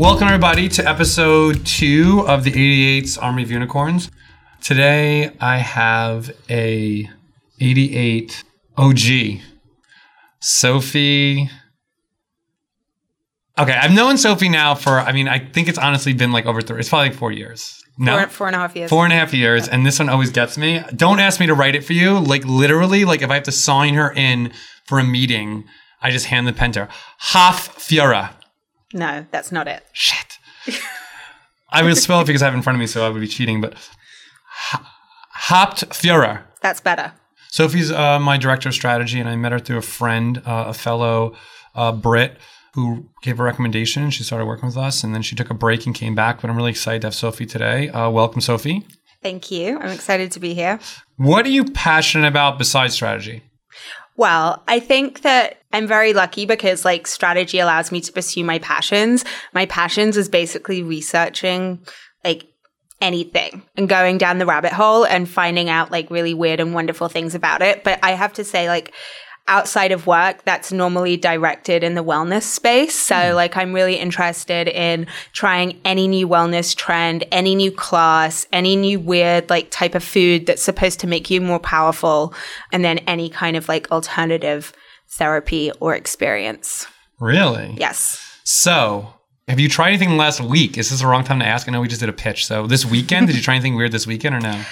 Welcome, everybody, to episode two of the 88's Army of Unicorns. Today, I have a 88 OG, Sophie. Okay, I've known Sophie now for, I mean, I think it's honestly been like over three, it's probably like four years. No, Four, four and a half years. Four and a half years, and this one always gets me. Don't ask me to write it for you. Like literally, like if I have to sign her in for a meeting, I just hand the pen to her. Hoff Fiora. No, that's not it. Shit. I would spell it because I have it in front of me, so I would be cheating. But Fiora. That's better. Sophie's uh, my director of strategy, and I met her through a friend, uh, a fellow uh, Brit, who gave a recommendation. She started working with us, and then she took a break and came back. But I'm really excited to have Sophie today. Uh, welcome, Sophie. Thank you. I'm excited to be here. What are you passionate about besides strategy? Well, I think that I'm very lucky because like strategy allows me to pursue my passions. My passions is basically researching like anything and going down the rabbit hole and finding out like really weird and wonderful things about it. But I have to say like outside of work that's normally directed in the wellness space. So mm. like I'm really interested in trying any new wellness trend, any new class, any new weird like type of food that's supposed to make you more powerful and then any kind of like alternative therapy or experience. Really? Yes. So, have you tried anything last week? Is this the wrong time to ask? I know we just did a pitch. So, this weekend, did you try anything weird this weekend or no?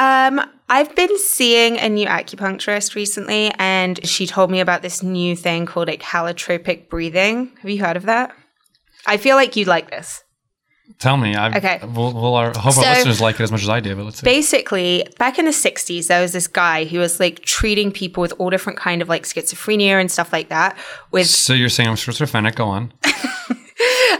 Um, I've been seeing a new acupuncturist recently, and she told me about this new thing called like holotropic breathing. Have you heard of that? I feel like you'd like this. Tell me. I've, okay. We'll, we'll our, hope so, our listeners like it as much as I do. But let's see. Basically, back in the '60s, there was this guy who was like treating people with all different kind of like schizophrenia and stuff like that. With so you're saying I'm schizophrenic? Go on.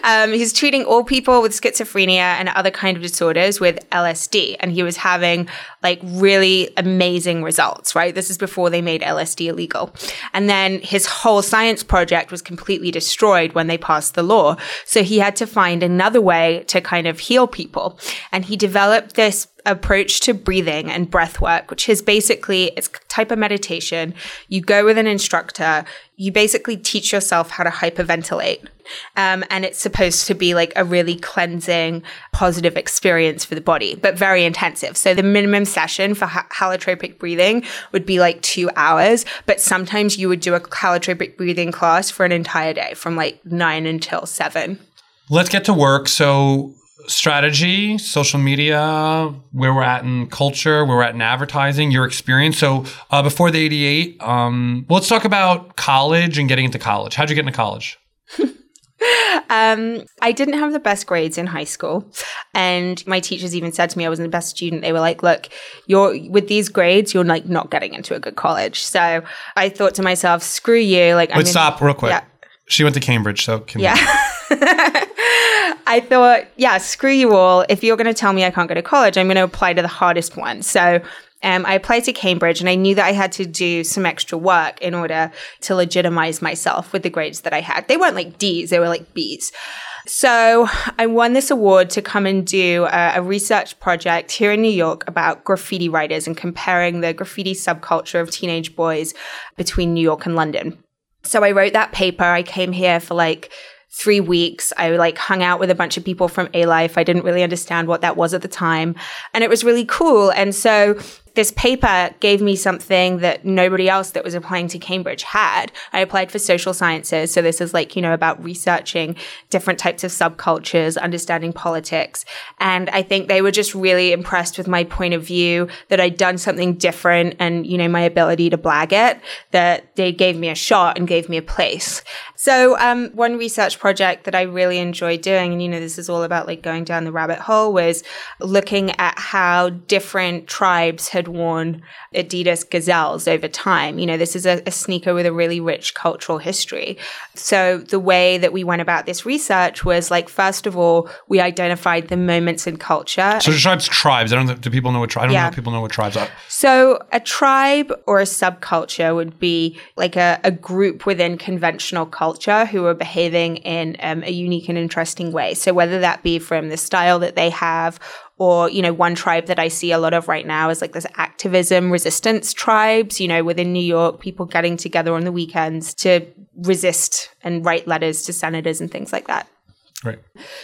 Um, he's treating all people with schizophrenia and other kind of disorders with LSD, and he was having like really amazing results. Right, this is before they made LSD illegal, and then his whole science project was completely destroyed when they passed the law. So he had to find another way to kind of heal people, and he developed this approach to breathing and breath work, which is basically it's type of meditation. You go with an instructor, you basically teach yourself how to hyperventilate. Um, and it's supposed to be like a really cleansing, positive experience for the body, but very intensive. So the minimum session for ha- holotropic breathing would be like two hours, but sometimes you would do a holotropic breathing class for an entire day from like nine until seven. Let's get to work. So strategy, social media, where we're at in culture, where we're at in advertising, your experience. So uh, before the 88, um, let's talk about college and getting into college. How'd you get into college? um, I didn't have the best grades in high school, and my teachers even said to me I wasn't the best student. They were like, "Look, you're with these grades, you're like not getting into a good college." So I thought to myself, "Screw you!" Like, Wait, stop real quick. Yeah. She went to Cambridge, so yeah. I thought, yeah, screw you all. If you're going to tell me I can't go to college, I'm going to apply to the hardest one. So um, I applied to Cambridge and I knew that I had to do some extra work in order to legitimize myself with the grades that I had. They weren't like D's, they were like B's. So I won this award to come and do a, a, research project here in New York about graffiti writers and comparing the graffiti subculture of teenage boys between New York and London. So I wrote that paper. I came here for like three weeks. I like hung out with a bunch of people from A Life. I didn't really understand what that was at the time. And it was really cool. And so this paper gave me something that nobody else that was applying to Cambridge had. I applied for social sciences. So this is like, you know, about researching different types of subcultures, understanding politics. And I think they were just really impressed with my point of view that I'd done something different and, you know, my ability to blag it, that they gave me a shot and gave me a place. So, um, one research project that I really enjoyed doing, and, you know, this is all about like going down the rabbit hole was looking at how different tribes had worn Adidas Gazelles over time. You know, this is a, a, sneaker with a really rich cultural history. So the way that we went about this research was like, first of all, we identified the moments in culture. So tribes, tribes. I don't know, do people know what tribes? I don't yeah. know if people know what tribes are. So a tribe or a subculture would be like a, a group within conventional culture who are behaving in um, a unique and interesting way. So whether that be from the style that they have or you know one tribe that i see a lot of right now is like this activism resistance tribes you know within new york people getting together on the weekends to resist and write letters to senators and things like that Right.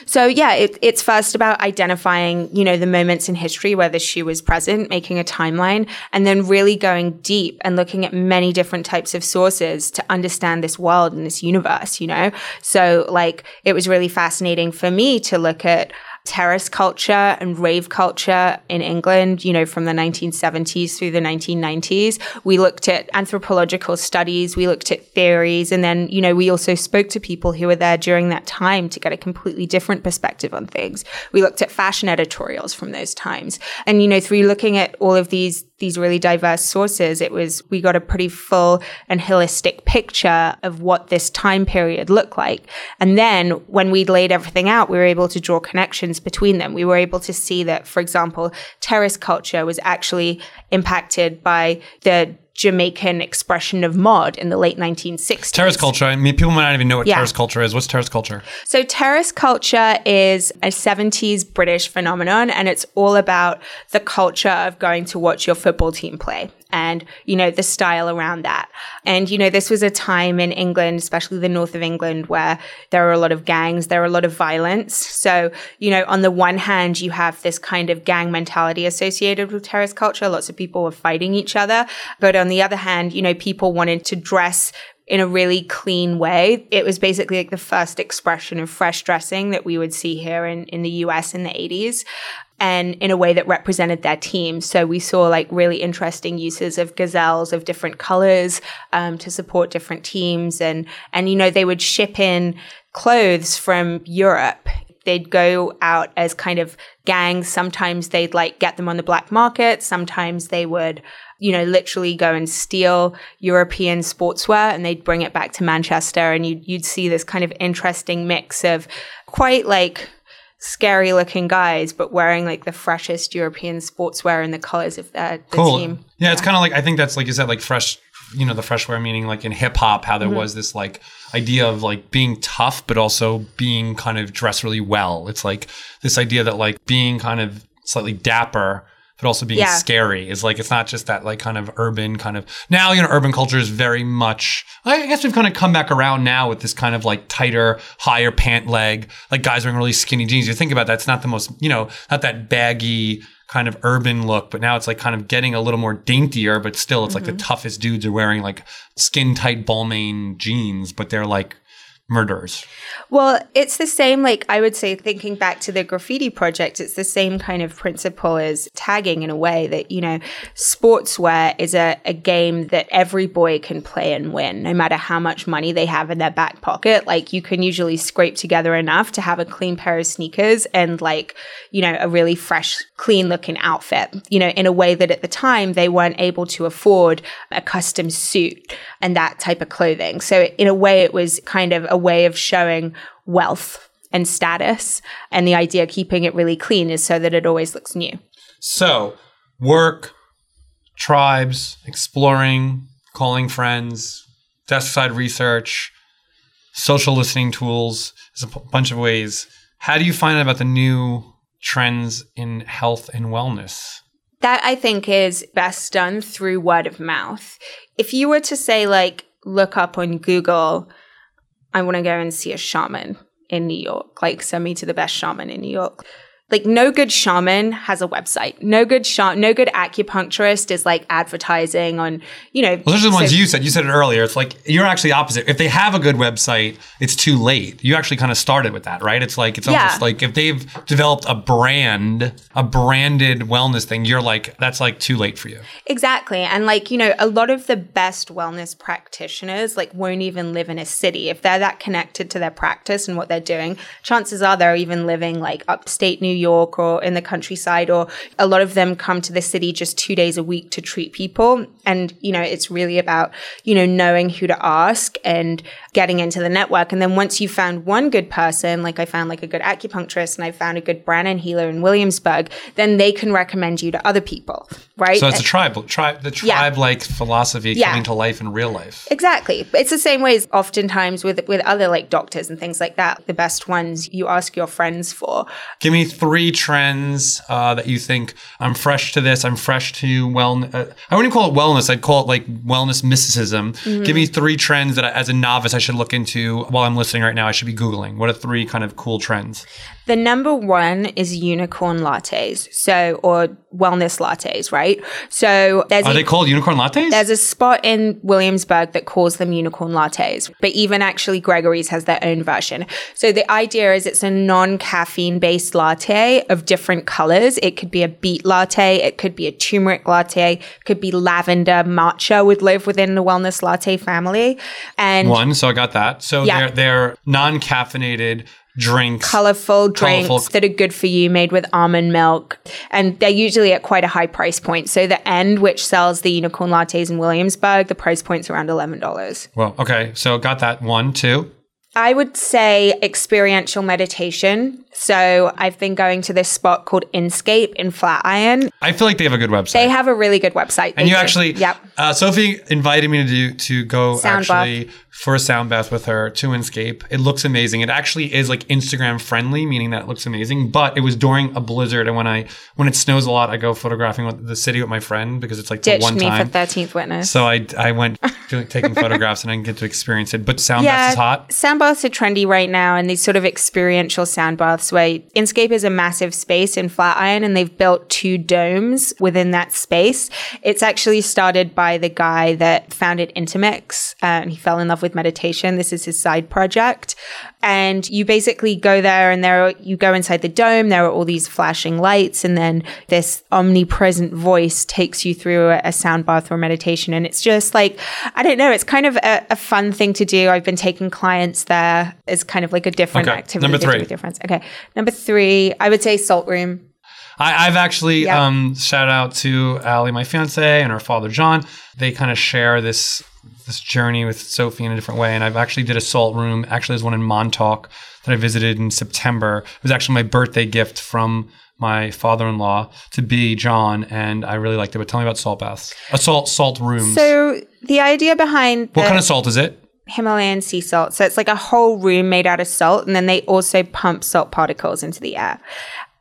So yeah, it, it's first about identifying, you know, the moments in history where the shoe was present, making a timeline, and then really going deep and looking at many different types of sources to understand this world and this universe, you know? So like it was really fascinating for me to look at terrace culture and rave culture in England, you know, from the 1970s through the 1990s. We looked at anthropological studies, we looked at theories, and then, you know, we also spoke to people who were there during that time to get a completely different perspective on things. We looked at fashion editorials from those times. And, you know, through looking at all of these these really diverse sources, it was, we got a pretty full and holistic picture of what this time period looked like. And then when we laid everything out, we were able to draw connections between them. We were able to see that, for example, terrace culture was actually impacted by the Jamaican expression of mod in the late 1960s. Terrace culture. I mean, people might not even know what yeah. terrace culture is. What's terrace culture? So, terrace culture is a 70s British phenomenon, and it's all about the culture of going to watch your football team play and, you know, the style around that. And, you know, this was a time in England, especially the north of England, where there were a lot of gangs, there were a lot of violence. So, you know, on the one hand, you have this kind of gang mentality associated with terrace culture. Lots of people were fighting each other. But on the other hand, you know, people wanted to dress in a really clean way. It was basically like the first expression of fresh dressing that we would see here in, in the US in the 80s and in a way that represented their team. So we saw like really interesting uses of gazelles of different colors um, to support different teams, and and you know they would ship in clothes from Europe. They'd go out as kind of gangs. Sometimes they'd like get them on the black market. Sometimes they would you know, literally go and steal European sportswear and they'd bring it back to Manchester and you'd, you'd see this kind of interesting mix of quite like scary looking guys, but wearing like the freshest European sportswear in the colors of their, the cool. team. Yeah, yeah, it's kind of like I think that's like you said, like fresh. You know, the fresh wear meaning like in hip hop, how there mm-hmm. was this like idea of like being tough, but also being kind of dressed really well. It's like this idea that like being kind of slightly dapper but also being yeah. scary is like it's not just that like kind of urban kind of now you know urban culture is very much I guess we've kind of come back around now with this kind of like tighter higher pant leg like guys wearing really skinny jeans you think about that it's not the most you know not that baggy kind of urban look but now it's like kind of getting a little more daintier but still it's mm-hmm. like the mm-hmm. toughest dudes are wearing like skin tight Balmain jeans but they're like murderers. Well, it's the same, like I would say, thinking back to the graffiti project, it's the same kind of principle as tagging in a way that, you know, sportswear is a, a game that every boy can play and win, no matter how much money they have in their back pocket. Like you can usually scrape together enough to have a clean pair of sneakers and like, you know, a really fresh, clean looking outfit, you know, in a way that at the time they weren't able to afford a custom suit and that type of clothing. So in a way, it was kind of a way of showing wealth and status. And the idea of keeping it really clean is so that it always looks new. So work, tribes, exploring, calling friends, desk side research, social listening tools. There's a p- bunch of ways. How do you find out about the new trends in health and wellness? That I think is best done through word of mouth. If you were to say, like, look up on Google, I want to go and see a shaman in New York, like, send me to the best shaman in New York like no good shaman has a website. No good shaman, no good acupuncturist is like advertising on, you know. Well, those are the so, ones you said. You said it earlier. It's like you're actually opposite. If they have a good website, it's too late. You actually kind of started with that, right? It's like it's yeah. almost like if they've developed a brand, a branded wellness thing, you're like that's like too late for you. Exactly. And like, you know, a lot of the best wellness practitioners like won't even live in a city. If they're that connected to their practice and what they're doing, chances are they're even living like upstate New York or in the countryside, or a lot of them come to the city just two days a week to treat people. And, you know, it's really about, you know, knowing who to ask and getting into the network. And then once you found one good person, like I found like a good acupuncturist and I found a good Brennan healer in Williamsburg, then they can recommend you to other people, right? So it's a tribe, tribe, the tribe like yeah. philosophy yeah. coming to life in real life. Exactly. It's the same way as oftentimes with with other like doctors and things like that. The best ones you ask your friends for. Give me three trends uh, that you think I'm fresh to this. I'm fresh to wellness. Uh, I wouldn't call it wellness. I'd call it like wellness mysticism. Mm-hmm. Give me three trends that I, as a novice I should look into while I'm listening right now? I should be Googling. What are three kind of cool trends? The number one is unicorn lattes, so or wellness lattes, right? So there's Are a, they called unicorn lattes? there's a spot in Williamsburg that calls them unicorn lattes, but even actually Gregory's has their own version. So the idea is it's a non-caffeine based latte of different colors. It could be a beet latte, it could be a turmeric latte, could be lavender matcha would live within the wellness latte family. And One, so got that. So Yeah. they're they're non-caffeinated drinks. colorful drinks Colourful. that are good for you made with almond milk and they're usually at quite a high price point so the end which sells the unicorn lattes in williamsburg the price point's around $11 well, okay, so got that one, two. I would say experiential meditation so i've been going to this spot called inscape in flatiron I feel like they have a good website. they have a really good website and They you do. actually, yep Uh, Sophie invited me to do to go Sound actually for a sound bath with her to Inscape. It looks amazing. It actually is like Instagram friendly, meaning that it looks amazing. But it was during a blizzard, and when I when it snows a lot, I go photographing with the city with my friend because it's like the ditched one me time. for 13th witness so I I went taking photographs and I didn't get to experience it. But sound bath is hot. Sound baths are trendy right now, and these sort of experiential sound baths where Inscape is a massive space in Flatiron, and they've built two domes within that space. It's actually started by the guy that founded Intermix, uh, and he fell in love with meditation. This is his side project. And you basically go there, and there are, you go inside the dome. There are all these flashing lights, and then this omnipresent voice takes you through a, a sound bath or meditation. And it's just like, I don't know, it's kind of a, a fun thing to do. I've been taking clients there as kind of like a different Okay, activity. number three. difference. Okay. Number three, I would say Salt Room. I, I've actually Yeah. um, shout out to Ali, my fiance, and her father John. They kind of share this this journey with Sophie in a different way. And I've actually did a salt room. Actually, there's one in Montauk that I visited in September. It was actually my birthday gift from my father-in-law to be John, and I really liked it. But tell me about salt baths, a salt salt rooms. So the idea behind what the kind of salt is it? Himalayan sea salt. So it's like a whole room made out of salt, and then they also pump salt particles into the air.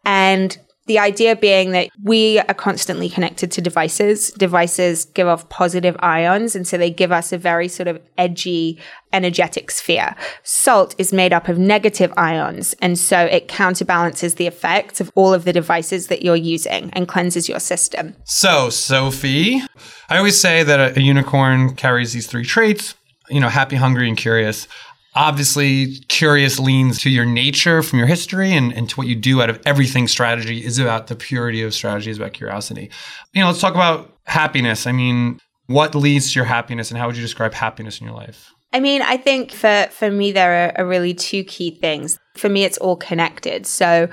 And the idea being that we are constantly connected to devices. Devices give off positive ions, and so they give us a very sort of edgy, energetic sphere. Salt is made up of negative ions, and so it counterbalances the effects of all of the devices that you're using and cleanses your system. So, Sophie, I always say that a, unicorn carries these three traits, you know, happy, hungry, and curious. Obviously, curious leans to your nature from your history and, and to what you do out of everything strategy is about the purity of strategy, is about curiosity. You know, let's talk about happiness. I mean, what leads to your happiness and how would you describe happiness in your life? I mean, I think for for me there are, are really two key things. For me, it's all connected. So,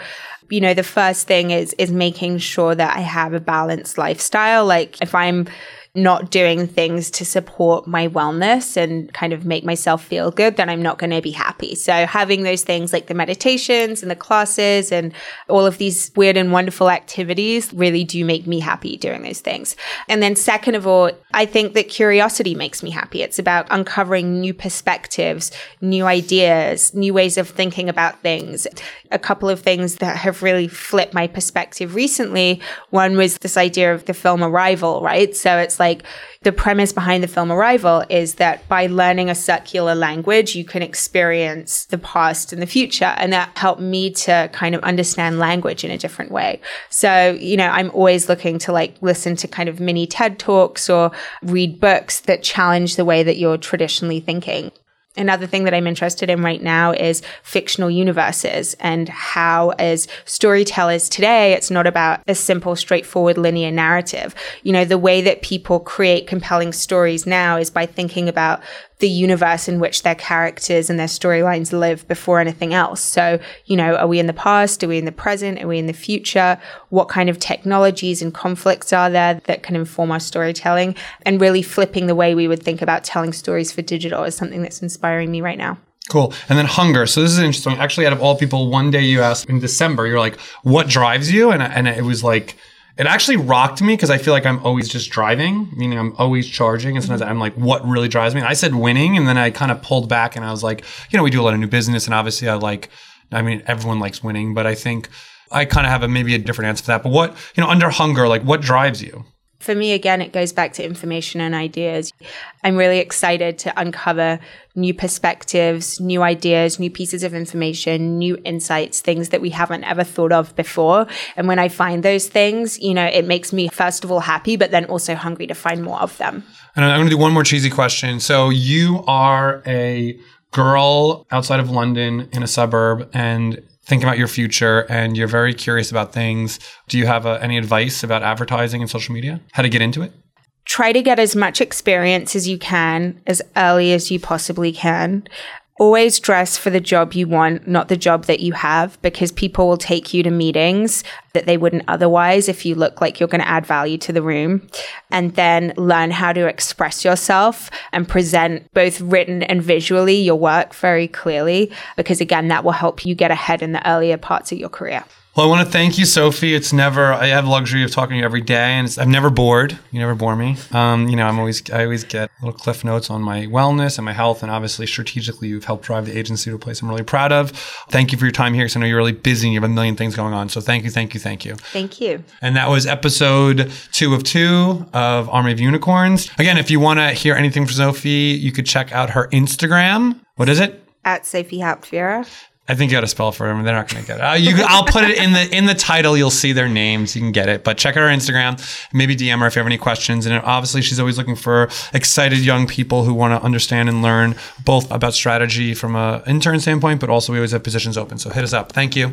you know, the first thing is is making sure that I have a balanced lifestyle. Like if I'm not doing things to support my wellness and kind of make myself feel good, then I'm not going to be happy. So having those things like the meditations and the classes and all of these weird and wonderful activities really do make me happy doing those things. And then second of all, I think that curiosity makes me happy. It's about uncovering new perspectives, new ideas, new ways of thinking about things. A couple of things that have really flipped my perspective recently. One was this idea of the film Arrival, right? So it's like the premise behind the film Arrival is that by learning a circular language, you can experience the past and the future. And that helped me to kind of understand language in a different way. So, you know, I'm always looking to like listen to kind of mini TED Talks or read books that challenge the way that you're traditionally thinking. Another thing that I'm interested in right now is fictional universes and how, as storytellers today, it's not about a simple, straightforward linear narrative. You know, the way that people create compelling stories now is by thinking about the universe in which their characters and their storylines live before anything else. So, you know, are we in the past? Are we in the present? Are we in the future? What kind of technologies and conflicts are there that can inform our storytelling? And really flipping the way we would think about telling stories for digital is something that's inspiring me right now. Cool. And then hunger. So this is interesting. Actually, out of all people, one day you asked in December, you're like, what drives you? And, and it was like, it actually rocked me because I feel like I'm always just driving, meaning I'm always charging. And sometimes I'm like, what really drives me? And I said winning. And then I kind of pulled back and I was like, you know, we do a lot of new business. And obviously I like, I mean, everyone likes winning, but I think I kind of have a maybe a different answer for that. But what, you know, under hunger, like what drives you? For me, again, it goes back to information and ideas. I'm really excited to uncover new perspectives, new ideas, new pieces of information, new insights, things that we haven't ever thought of before. And when I find those things, you know, it makes me, first of all, happy, but then also hungry to find more of them. And I'm going to do one more cheesy question. So you are a girl outside of London in a suburb and thinking about your future and you're very curious about things. Do you have uh, any advice about advertising and social media? How to get into it? Try to get as much experience as you can as early as you possibly can always dress for the job you want, not the job that you have, because people will take you to meetings that they wouldn't otherwise if you look like you're going to add value to the room. And then learn how to express yourself and present both written and visually your work very clearly, because again, that will help you get ahead in the earlier parts of your career. Well, I want to thank you, Sophie. It's never I have the luxury of talking to you every day, and I'm never bored. You never bore me. Um, you know, I'm always I always get little cliff notes on my wellness and my health, and obviously strategically, you've helped drive the agency to a place I'm really proud of. Thank you for your time here, because I know you're really busy and you have a million things going on. So thank you, thank you, thank you. Thank you. And that was episode two of two of Army of Unicorns. Again, if you want to hear anything from Sophie, you could check out her Instagram. What is it? At Sophie Hauptführer. I think you got to spell for them. They're not going to get it. Uh, you, I'll put it in the in the title. You'll see their names. You can get it. But check out our Instagram. Maybe DM her if you have any questions. And obviously, she's always looking for excited young people who want to understand and learn both about strategy from an intern standpoint, but also we always have positions open. So hit us up. Thank you.